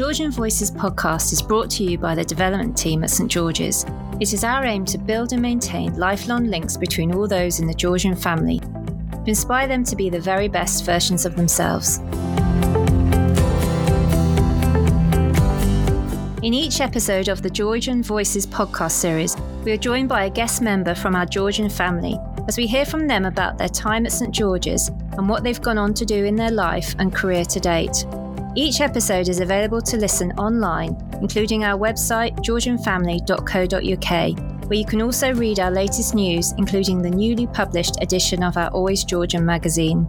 Georgian Voices podcast is brought to you by the development team at St George's. It is our aim to build and maintain lifelong links between all those in the Georgian family, to inspire them to be the very best versions of themselves. In each episode of the Georgian Voices podcast series, we are joined by a guest member from our Georgian family as we hear from them about their time at St George's and what they've gone on to do in their life and career to date. Each episode is available to listen online, including our website georgianfamily.co.uk, where you can also read our latest news, including the newly published edition of our Always Georgian magazine.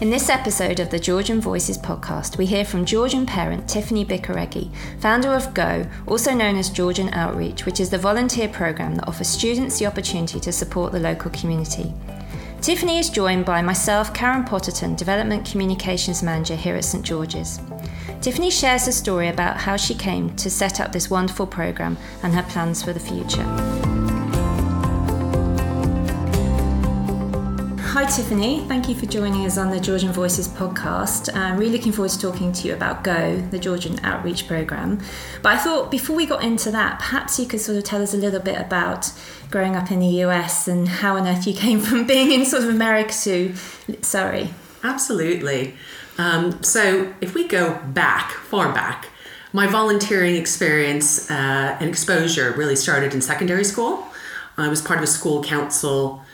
In this episode of the Georgian Voices podcast, we hear from Georgian parent Tiffany Bicarregui, founder of GO, also known as Georgian Outreach, which is the volunteer program that offers students the opportunity to support the local community. Tiffany is joined by myself, Karen Potterton, Development Communications Manager here at St George's. Tiffany shares a story about how she came to set up this wonderful programme and her plans for the future. Hi, Tiffany. Thank you for joining us on the Georgian Voices podcast. I'm really looking forward to talking to you about GO, the Georgian Outreach Programme. But I thought before we got into that, perhaps you could sort of tell us a little bit about growing up in the US and how on earth you came from being in sort of America to Surrey. Absolutely. Um, so if we go back, far back, my volunteering experience uh, and exposure really started in secondary school. I was part of a school council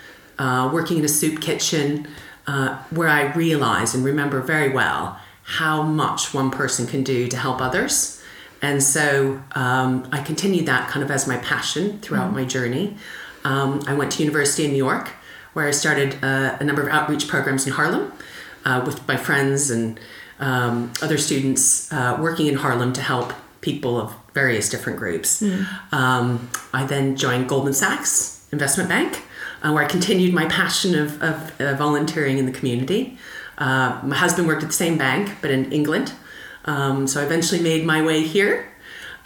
uh, working in a soup kitchen uh, where I realized and remember very well how much one person can do to help others. And so um, I continued that kind of as my passion throughout mm. my journey. Um, I went to university in New York where I started uh, a number of outreach programs in Harlem uh, with my friends and um, other students uh, working in Harlem to help people of various different groups. Mm. I then joined Goldman Sachs Investment Bank uh, where I continued my passion of, of uh, volunteering in the community. Uh, my husband worked at the same bank, but in England. Um, so I eventually made my way here.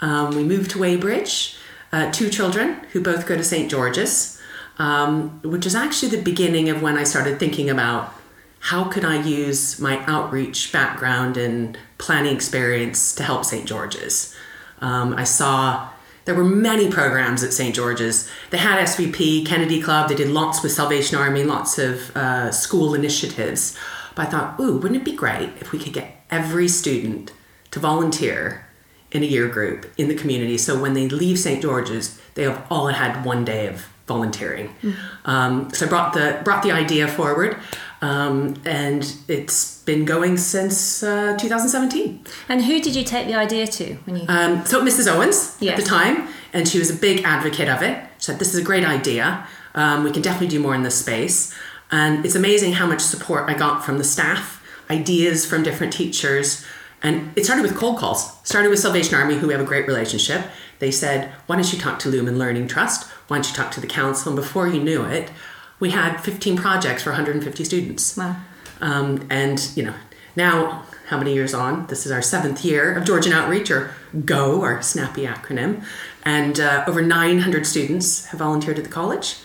Um, we moved to Weybridge, uh, two children who both go to St. George's, um, which is actually the beginning of when I started thinking about how could I use my outreach background and planning experience to help St. George's. Um, I saw there were many programs at St. George's. They had SVP, Kennedy Club, they did lots with Salvation Army, lots of uh, school initiatives. But I thought, ooh, wouldn't it be great if we could get every student to volunteer in a year group in the community so when they leave St. George's, they have all had one day of volunteering. Mm-hmm. Um, so I brought the brought the idea forward, um, and it's been going since uh, 2017. And who did you take the idea to when you? Um, so Mrs. Owens at the time, and she was a big advocate of it. She said, "This is a great idea. Um, we can definitely do more in this space." And it's amazing how much support I got from the staff, ideas from different teachers. And it started with cold calls. Started with Salvation Army, who we have a great relationship. They said, "Why don't you talk to Lumen Learning Trust? Why don't you talk to the council?" And before you knew it, we had 15 projects for 150 students. Wow. Um, and you know, now how many years on? This is our seventh year of Georgian Outreach, or GO, our snappy acronym. And uh, over 900 students have volunteered at the college,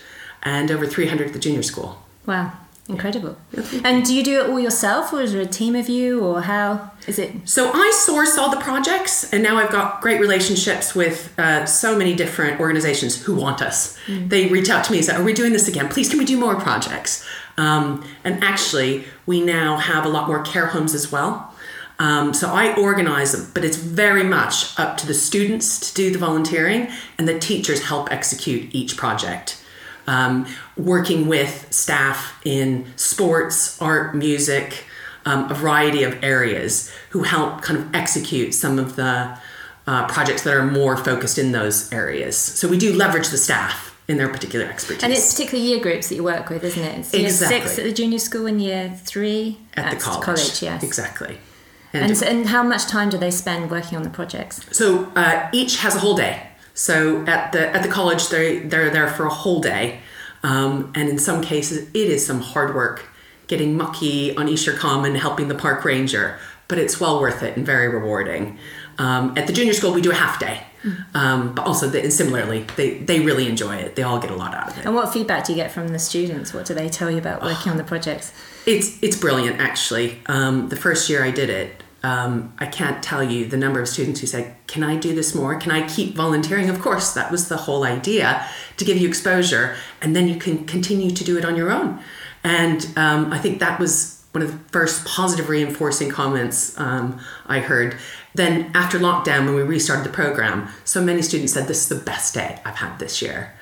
and over 300 at the junior school. Wow. Incredible. And do you do it all yourself, or is there a team of you, or how is it? So I source all the projects, and now I've got great relationships with uh, so many different organizations who want us. Mm. They reach out to me and say, "Are we doing this again? Please, can we do more projects?" Um, and actually, we now have a lot more care homes as well. Um, so I organize them, but it's very much up to the students to do the volunteering, and the teachers help execute each project um, working with staff in sports, art, music, um, a variety of areas who help kind of execute some of the uh, projects that are more focused in those areas. So we do leverage the staff in their particular expertise. And it's particular year groups that you work with, isn't it? It's year exactly. six at the junior school and year three at, at the college. college. Yes, exactly. And, and, so, and, how much time do they spend working on the projects? So uh, each has a whole day. So at the at the college, they they're there for a whole day, um, and in some cases, it is some hard work getting mucky on Esher Common, helping the park ranger, but it's well worth it and very rewarding. Um, at the junior school, we do a half day. Um, but also, the, and similarly, they, they really enjoy it. They all get a lot out of it. And what feedback do you get from the students? What do they tell you about working on the projects? It's it's brilliant, actually. Um, the first year I did it, um, I can't tell you the number of students who said, "Can I do this more? Can I keep volunteering?" Of course, that was the whole idea to give you exposure, and then you can continue to do it on your own. And um, I think that was one of the first positive reinforcing comments um, I heard. Then after lockdown, when we restarted the program, so many students said, "This is the best day I've had this year."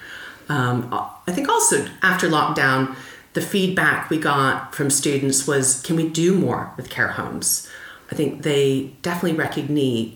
Um, I think also after lockdown, the feedback we got from students was, "Can we do more with care homes?" I think they definitely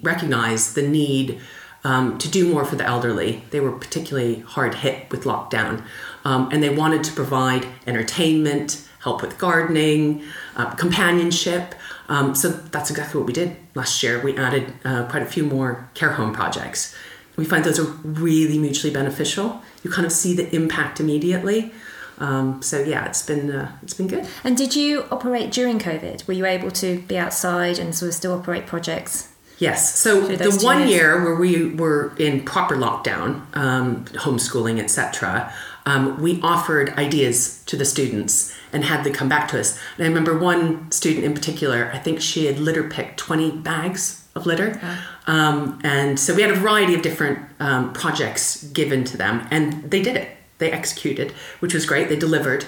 recognize the need um, to do more for the elderly. They were particularly hard hit with lockdown, um, and they wanted to provide entertainment, help with gardening, uh, companionship. Um, so that's exactly what we did last year. We added uh, quite a few more care home projects. We find those are really mutually beneficial. You kind of see the impact immediately. Um, so yeah, it's been uh, it's been good. And did you operate during COVID? Were you able to be outside and sort of still operate projects? Yes. So the one years? year where we were in proper lockdown, um, homeschooling, etc., um, we offered ideas to the students and had them come back to us. And I remember one student in particular. I think she had litter picked twenty bags of litter, um, and so we had a variety of different um, projects given to them, and they did it they executed, which was great. They delivered.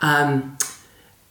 Um,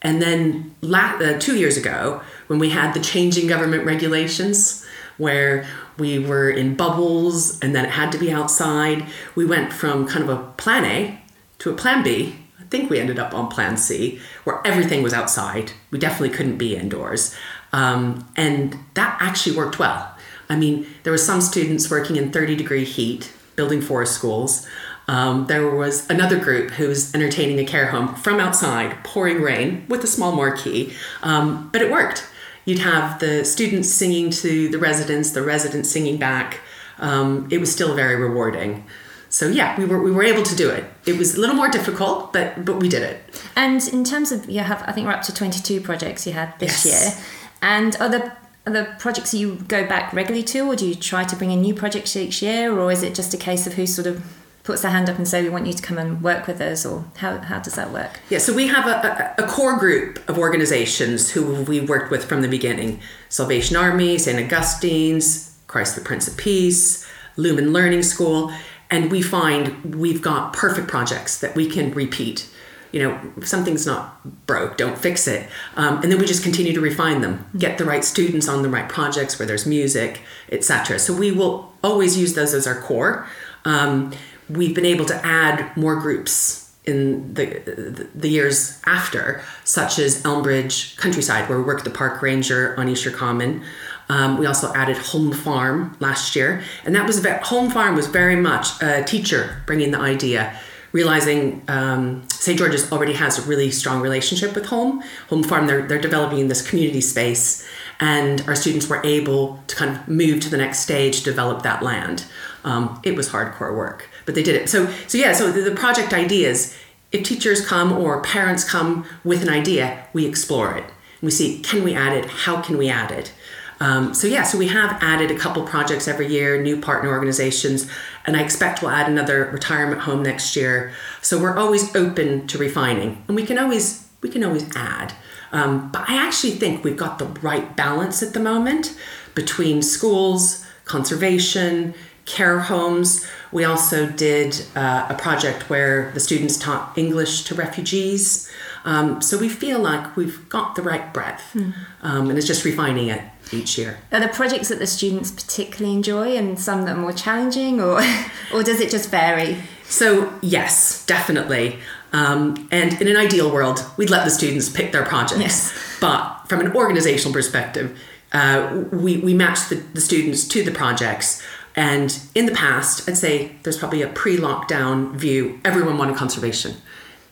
and then la- uh, two years ago, when we had the changing government regulations, where we were in bubbles and then it had to be outside, we went from kind of a plan A to a plan B. I think we ended up on plan C, where everything was outside. We definitely couldn't be indoors. Um, and that actually worked well. I mean, there were some students working in 30 degree heat, building forest schools. Um, there was another group who was entertaining a care home from outside, pouring rain with a small marquee, um, but it worked. You'd have the students singing to the residents, the residents singing back. Um, it was still very rewarding. So yeah, we were we were able to do it. It was a little more difficult, but but we did it. And in terms of you have, I think we're up to twenty two projects you had this yes. year, and are the are the projects you go back regularly to, or do you try to bring in new projects each year, or is it just a case of who sort of puts their hand up and say we want you to come and work with us or how, how does that work? Yeah so we have a, a, a core group of organizations who we worked with from the beginning. Salvation army st augustine's christ the prince of peace lumen learning school and we find we've got perfect projects that we can repeat. You know something's not broke don't fix it. Um, and then we just continue to refine them get the right students on the right projects where there's music etc so we will always use those as our core. Um, we've been able to add more groups in the, the years after, such as Elmbridge Countryside, where we work the park ranger on Esher Common. Um, we also added Home Farm last year, and that was about, Home Farm was very much a teacher bringing the idea, realizing um, St. George's already has a really strong relationship with Home. Home Farm, they're, they're developing this community space, and our students were able to kind of move to the next stage, develop that land. Um, it was hardcore work but they did it. So so yeah, so the, the project ideas. If teachers come or parents come with an idea, we explore it. We see can we add it? How can we add it? Um, so yeah, so we have added a couple projects every year, new partner organizations, and I expect we'll add another retirement home next year. So we're always open to refining, and we can always we can always add. Um, but I actually think we've got the right balance at the moment between schools, conservation, care homes. We also did uh, a project where the students taught English to refugees. Um, so we feel like we've got the right breadth, mm. um, and it's just refining it each year. Are there projects that the students particularly enjoy, and some that are more challenging, or or does it just vary? So yes, definitely. Um, and in an ideal world, we'd let the students pick their projects. Yes. But from an organizational perspective, uh, we, we match the, the students to the projects and in the past, I'd say there's probably a pre lockdown view. Everyone wanted conservation.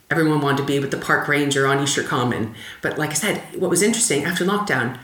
Everyone wanted to be with the park ranger on Esher Common. But like I said, what was interesting after lockdown,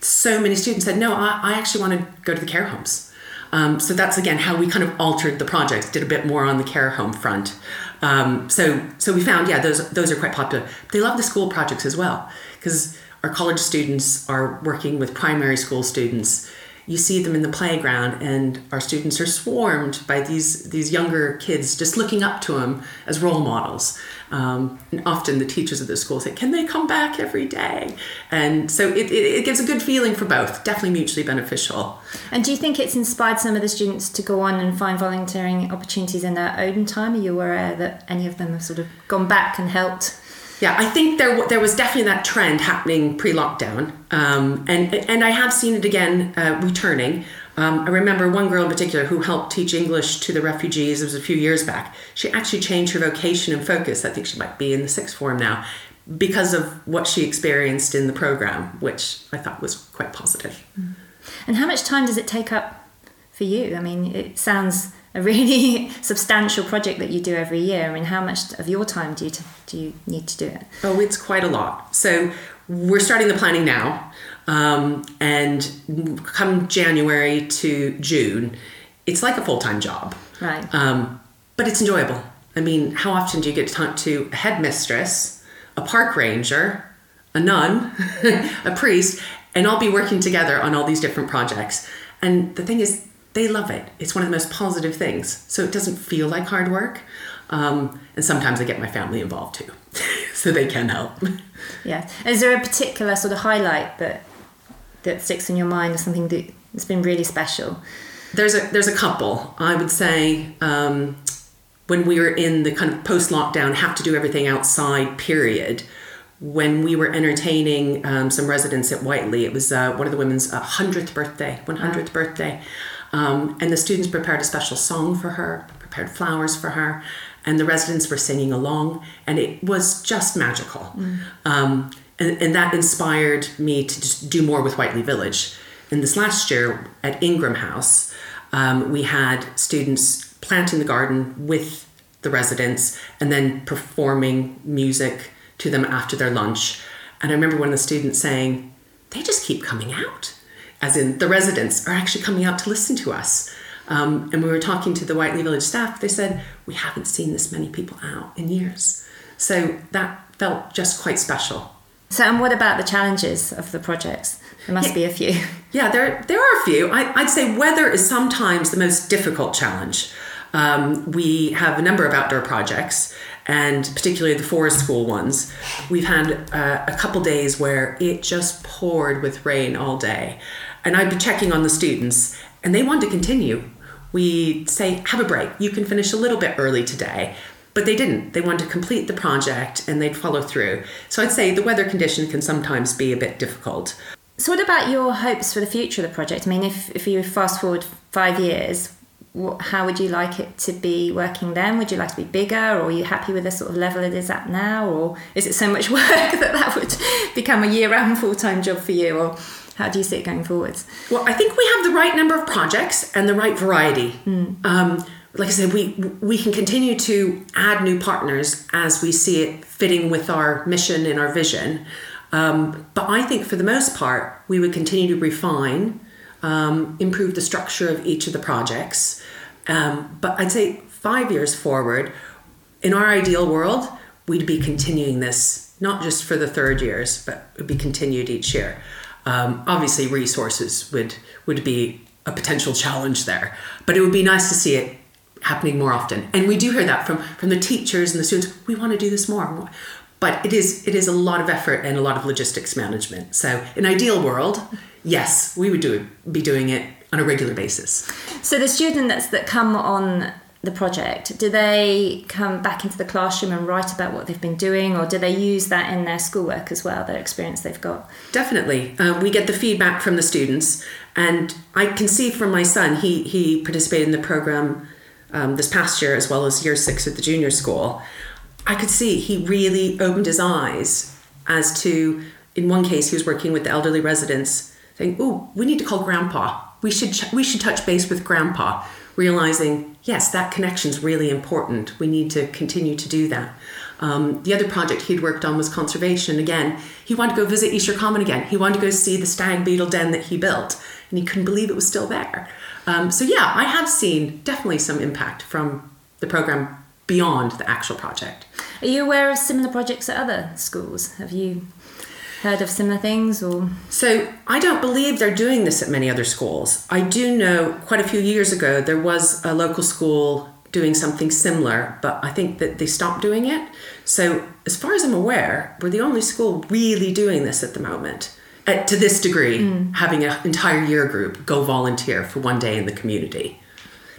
so many students said, no, I, I actually want to go to the care homes. Um, so that's again how we kind of altered the project, did a bit more on the care home front. Um, so so we found, yeah, those those are quite popular. They love the school projects as well because our college students are working with primary school students you see them in the playground, and our students are swarmed by these these younger kids, just looking up to them as role models. Um, and often the teachers of the school say, "Can they come back every day?" And so it, it, it gives a good feeling for both. Definitely mutually beneficial. And do you think it's inspired some of the students to go on and find volunteering opportunities in their own time? Are you aware that any of them have sort of gone back and helped? Yeah, I think there there was definitely that trend happening pre-lockdown, um, and and I have seen it again uh, returning. Um, I remember one girl in particular who helped teach English to the refugees. It was a few years back. She actually changed her vocation and focus. I think she might be in the sixth form now because of what she experienced in the program, which I thought was quite positive. And how much time does it take up for you? I mean, it sounds a really substantial project that you do every year. I mean, how much of your time do you t- do you need to do it? Oh, it's quite a lot. So we're starting the planning now, um, and come January to June, it's like a full time job. Right. Um, but it's enjoyable. I mean, how often do you get to talk to a headmistress, a park ranger, a nun, a priest, and all be working together on all these different projects? And the thing is, they love it. It's one of the most positive things. So it doesn't feel like hard work. Um, and sometimes I get my family involved too, so they can help. Yeah. Is there a particular sort of highlight that that sticks in your mind, or something that's been really special? There's a there's a couple. I would say um, when we were in the kind of post lockdown, have to do everything outside period. When we were entertaining um, some residents at Whiteley, it was uh, one of the women's hundredth birthday, one hundredth wow. birthday, um, and the students prepared a special song for her, prepared flowers for her, and the residents were singing along, and it was just magical. Mm. Um, and, and that inspired me to just do more with Whiteley Village. And this last year at Ingram House, um, we had students planting the garden with the residents and then performing music to them after their lunch. And I remember one of the students saying, they just keep coming out as in the residents, are actually coming out to listen to us. Um, and we were talking to the Whiteley Village staff, they said, We haven't seen this many people out in years. So that felt just quite special. So, and what about the challenges of the projects? There must yeah, be a few. Yeah, there, there are a few. I, would say weather is sometimes the most difficult challenge. Um, we have a number of outdoor projects, and particularly the forest school ones. We've had uh, a couple days where it just poured with rain all day. And I'd be checking on the students, and they wanted to continue. We say, have a break. You can finish a little bit early today. But they didn't. They wanted to complete the project and they'd follow through. So I'd say the weather condition can sometimes be a bit difficult. So, what about your hopes for the future of the project? I mean, if, if you fast forward five years, how would you like it to be working then? Would you like to be bigger, or are you happy with the sort of level it is at now, or is it so much work that that would become a year-round full-time job for you, or how do you see it going forwards? Well, I think we have the right number of projects and the right variety. Mm. Um, like I said, we we can continue to add new partners as we see it fitting with our mission and our vision. Um, but I think for the most part, we would continue to refine, um, improve the structure of each of the projects. Um, but I'd say five years forward, in our ideal world, we'd be continuing this not just for the third years, but it would be continued each year. Um, obviously, resources would would be a potential challenge there, but it would be nice to see it happening more often. And we do hear that from from the teachers and the students. We want to do this more, but it is it is a lot of effort and a lot of logistics management. So, in ideal world, yes, we would do be doing it on a regular basis. So the students that come on the project, do they come back into the classroom and write about what they've been doing, or do they use that in their schoolwork as well, their experience they've got? Definitely. Uh, we get the feedback from the students, and I can see from my son, he, he participated in the program um, this past year as well as year six at the junior school. I could see he really opened his eyes as to, in one case, he was working with the elderly residents, saying, "Oh, we need to call Grandpa. We should ch- we should touch base with Grandpa." Realizing yes, that connection is really important. We need to continue to do that. Um, the other project he'd worked on was conservation. Again, he wanted to go visit Esher Common again. He wanted to go see the stag beetle den that he built, and he couldn't believe it was still there. Um, so, yeah, I have seen definitely some impact from the program beyond the actual project. Are you aware of similar projects at other schools? Have you? Heard of similar things or? So I don't believe they're doing this at many other schools. I do know quite a few years ago there was a local school doing something similar, but I think that they stopped doing it. So as far as I'm aware, we're the only school really doing this at the moment. At, to this degree, mm. having an entire year group go volunteer for one day in the community.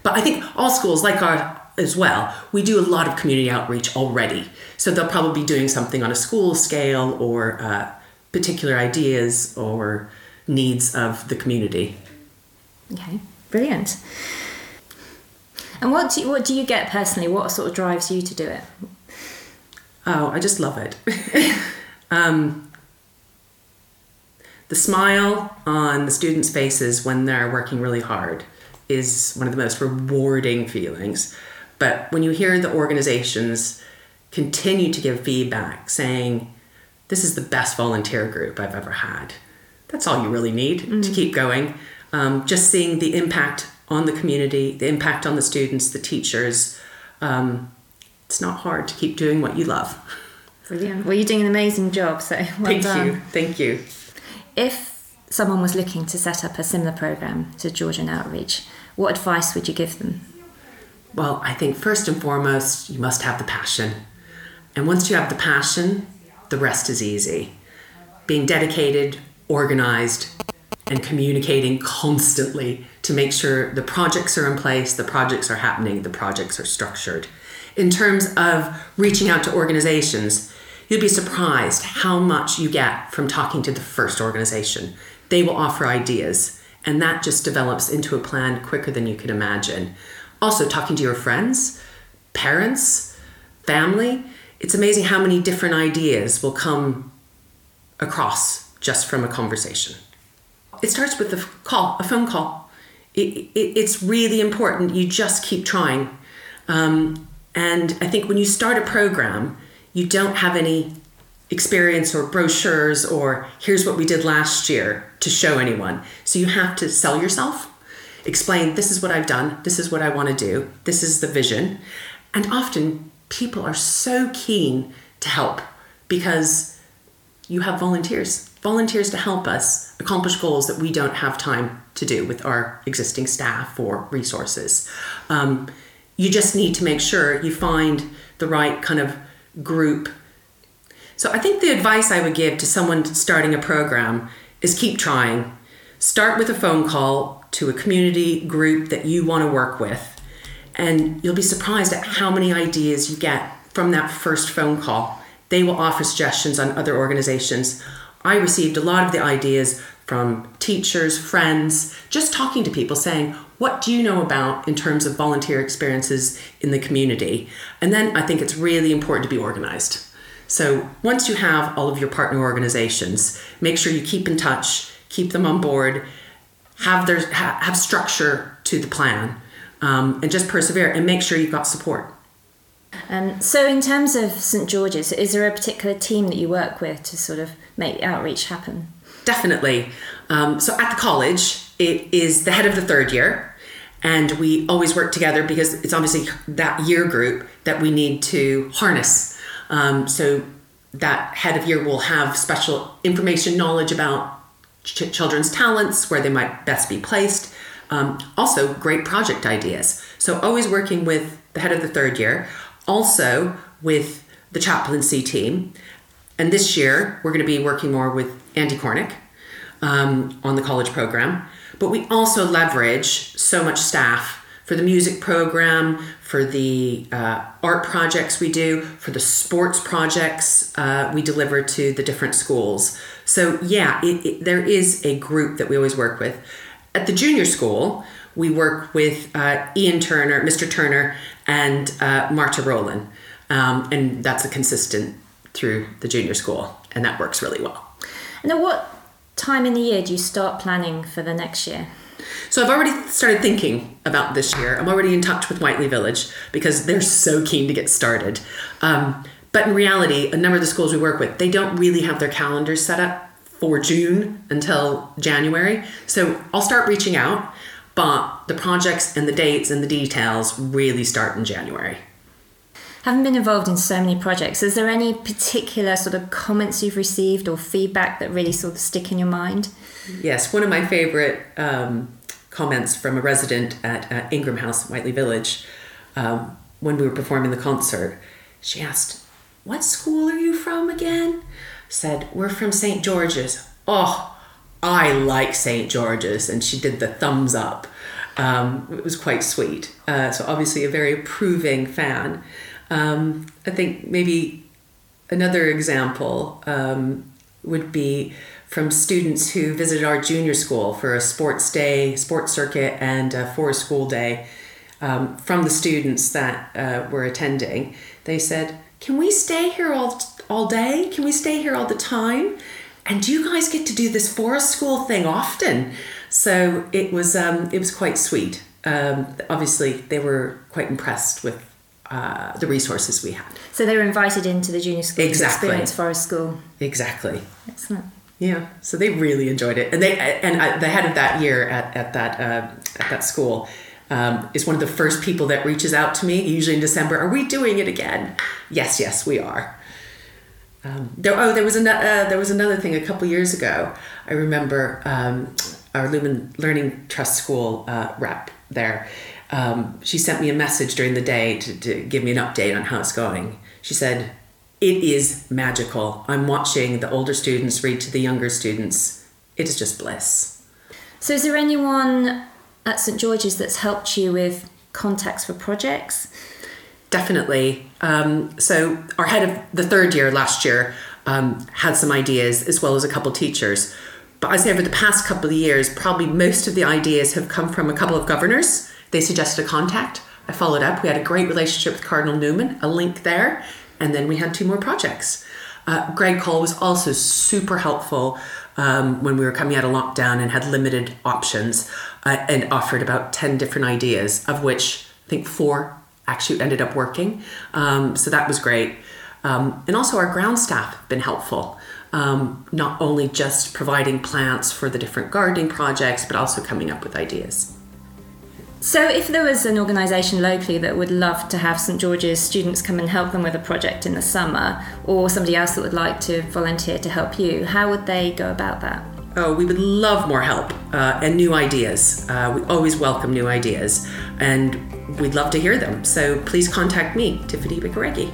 But I think all schools, like our as well, we do a lot of community outreach already. So they'll probably be doing something on a school scale or uh, particular ideas or needs of the community. Okay, brilliant. And what do you, what do you get personally? What sort of drives you to do it? Oh, I just love it. um, the smile on the students' faces when they're working really hard is one of the most rewarding feelings. But when you hear the organizations continue to give feedback saying, this is the best volunteer group I've ever had, that's all you really need mm-hmm. to keep going. Um, just seeing the impact on the community, the impact on the students, the teachers. Um, it's not hard to keep doing what you love. Brilliant. Well, you're doing an amazing job, so well Thank done. you. Thank you. If someone was looking to set up a similar program to Georgian Outreach, what advice would you give them? Well, I think first and foremost, you must have the passion. And once you have the passion, the rest is easy. Being dedicated, organized, and communicating constantly to make sure the projects are in place, the projects are happening, the projects are structured. In terms of reaching out to organizations, you'd be surprised how much you get from talking to the first organization. They will offer ideas, and that just develops into a plan quicker than you could imagine also talking to your friends, parents, family. It's amazing how many different ideas will come across just from a conversation. It starts with a call, a phone call. It, it, it's really important. You just keep trying. Um, and I think when you start a program, you don't have any experience or brochures or here's what we did last year to show anyone. So you have to sell yourself explain this is what I've done, this is what I want to do, this is the vision. And often people are so keen to help because you have volunteers, volunteers to help us accomplish goals that we don't have time to do with our existing staff or resources. Um, you just need to make sure you find the right kind of group. So I think the advice I would give to someone starting a program is keep trying. Start with a phone call to a community group that you want to work with. And you'll be surprised at how many ideas you get from that first phone call. They will offer suggestions on other organizations. I received a lot of the ideas from teachers, friends, just talking to people saying, What do you know about in terms of volunteer experiences in the community? And then I think it's really important to be organized. So once you have all of your partner organizations, make sure you keep in touch, keep them on board, have their ha, have structure to the plan, um, and just persevere and make sure you've got support. Um, so, in terms of St George's, is there a particular team that you work with to sort of make outreach happen? Definitely. Um, so, at the college, it is the head of the third year, and we always work together because it's obviously that year group that we need to harness. Um, so, that head of year will have special information knowledge about ch- children's talents, where they might best be placed. Um, also, great project ideas. So, always working with the head of the third year, also with the chaplaincy team. And this year, we're going to be working more with Andy Cornick um, on the college program. But we also leverage so much staff for the music program, for the uh, art projects we do, for the sports projects uh, we deliver to the different schools. So, yeah, it, it, there is a group that we always work with. At the junior school, we work with uh, Ian Turner, Mr. Turner, and uh, Marta Rowland. Um, and that's a consistent through the junior school, and that works really well. And at what time in the year do you start planning for the next year? So I've already started thinking about this year. I'm already in touch with Whiteley Village because they're so keen to get started. Um, but in reality, a number of the schools we work with, they don't really have their calendars set up for June until January. So I'll start reaching out, but the projects and the dates and the details really start in January. Having been involved in so many projects, is there any particular sort of comments you've received or feedback that really sort of stick in your mind? Yes, one of my favorite um, comments from a resident at uh, Ingram House, Whiteley Village, um, when we were performing the concert, she asked, What school are you from again? Said, We're from St. George's. Oh, I like St. George's. And she did the thumbs up. Um, it was quite sweet. Uh, so, obviously, a very approving fan. Um, I think maybe another example um, would be from students who visited our junior school for a sports day, sports circuit, and for a school day. Um, from the students that uh, were attending, they said, "Can we stay here all all day? Can we stay here all the time? And do you guys get to do this forest school thing often?" So it was um, it was quite sweet. Um, obviously, they were quite impressed with uh, the resources we had. So they were invited into the junior school exactly. to experience forest school. Exactly. Excellent. Yeah, so they really enjoyed it, and they and I, the head of that year at at that uh, at that school um, is one of the first people that reaches out to me, usually in December. Are we doing it again? Yes, yes, we are. Um, there, oh, there was an, uh, there was another thing a couple years ago. I remember um, our Lumen Learning Trust School uh, rep there. Um, she sent me a message during the day to, to give me an update on how it's going. She said, "It is magical. I'm watching the older students read to the younger students. It is just bliss." So, is there anyone at St George's that's helped you with contacts for projects? Definitely. Um, so our head of the third year last year um, had some ideas as well as a couple teachers. But I'd say over the past couple of years, probably most of the ideas have come from a couple of governors. They suggested a contact. I followed up. We had a great relationship with Cardinal Newman, a link there, and then we had two more projects. Uh, Greg Cole was also super helpful um, when we were coming out of lockdown and had limited options uh, and offered about 10 different ideas, of which I think four actually ended up working. Um, so that was great. Um, and also, our ground staff have been helpful. Um, not only just providing plants for the different gardening projects, but also coming up with ideas. So, if there was an organisation locally that would love to have St George's students come and help them with a project in the summer, or somebody else that would like to volunteer to help you, how would they go about that? Oh, we would love more help uh, and new ideas. Uh, we always welcome new ideas, and we'd love to hear them. So please contact me, Tiffany Bicarregui.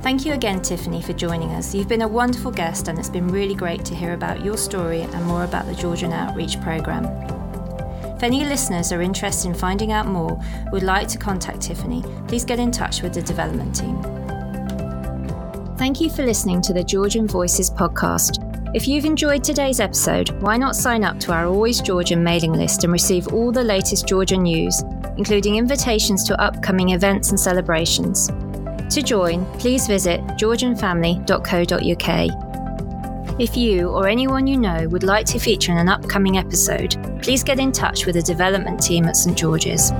Thank you again, Tiffany, for joining us. You've been a wonderful guest, and it's been really great to hear about your story and more about the Georgian Outreach Programme. If any listeners are interested in finding out more would like to contact Tiffany, please get in touch with the development team. Thank you for listening to the Georgian Voices podcast. If you've enjoyed today's episode, why not sign up to our Always Georgian mailing list and receive all the latest Georgian news, including invitations to upcoming events and celebrations. To join, please visit georgianfamily.co.uk if you or anyone you know would like to feature in an upcoming episode, please get in touch with the development team at St George's.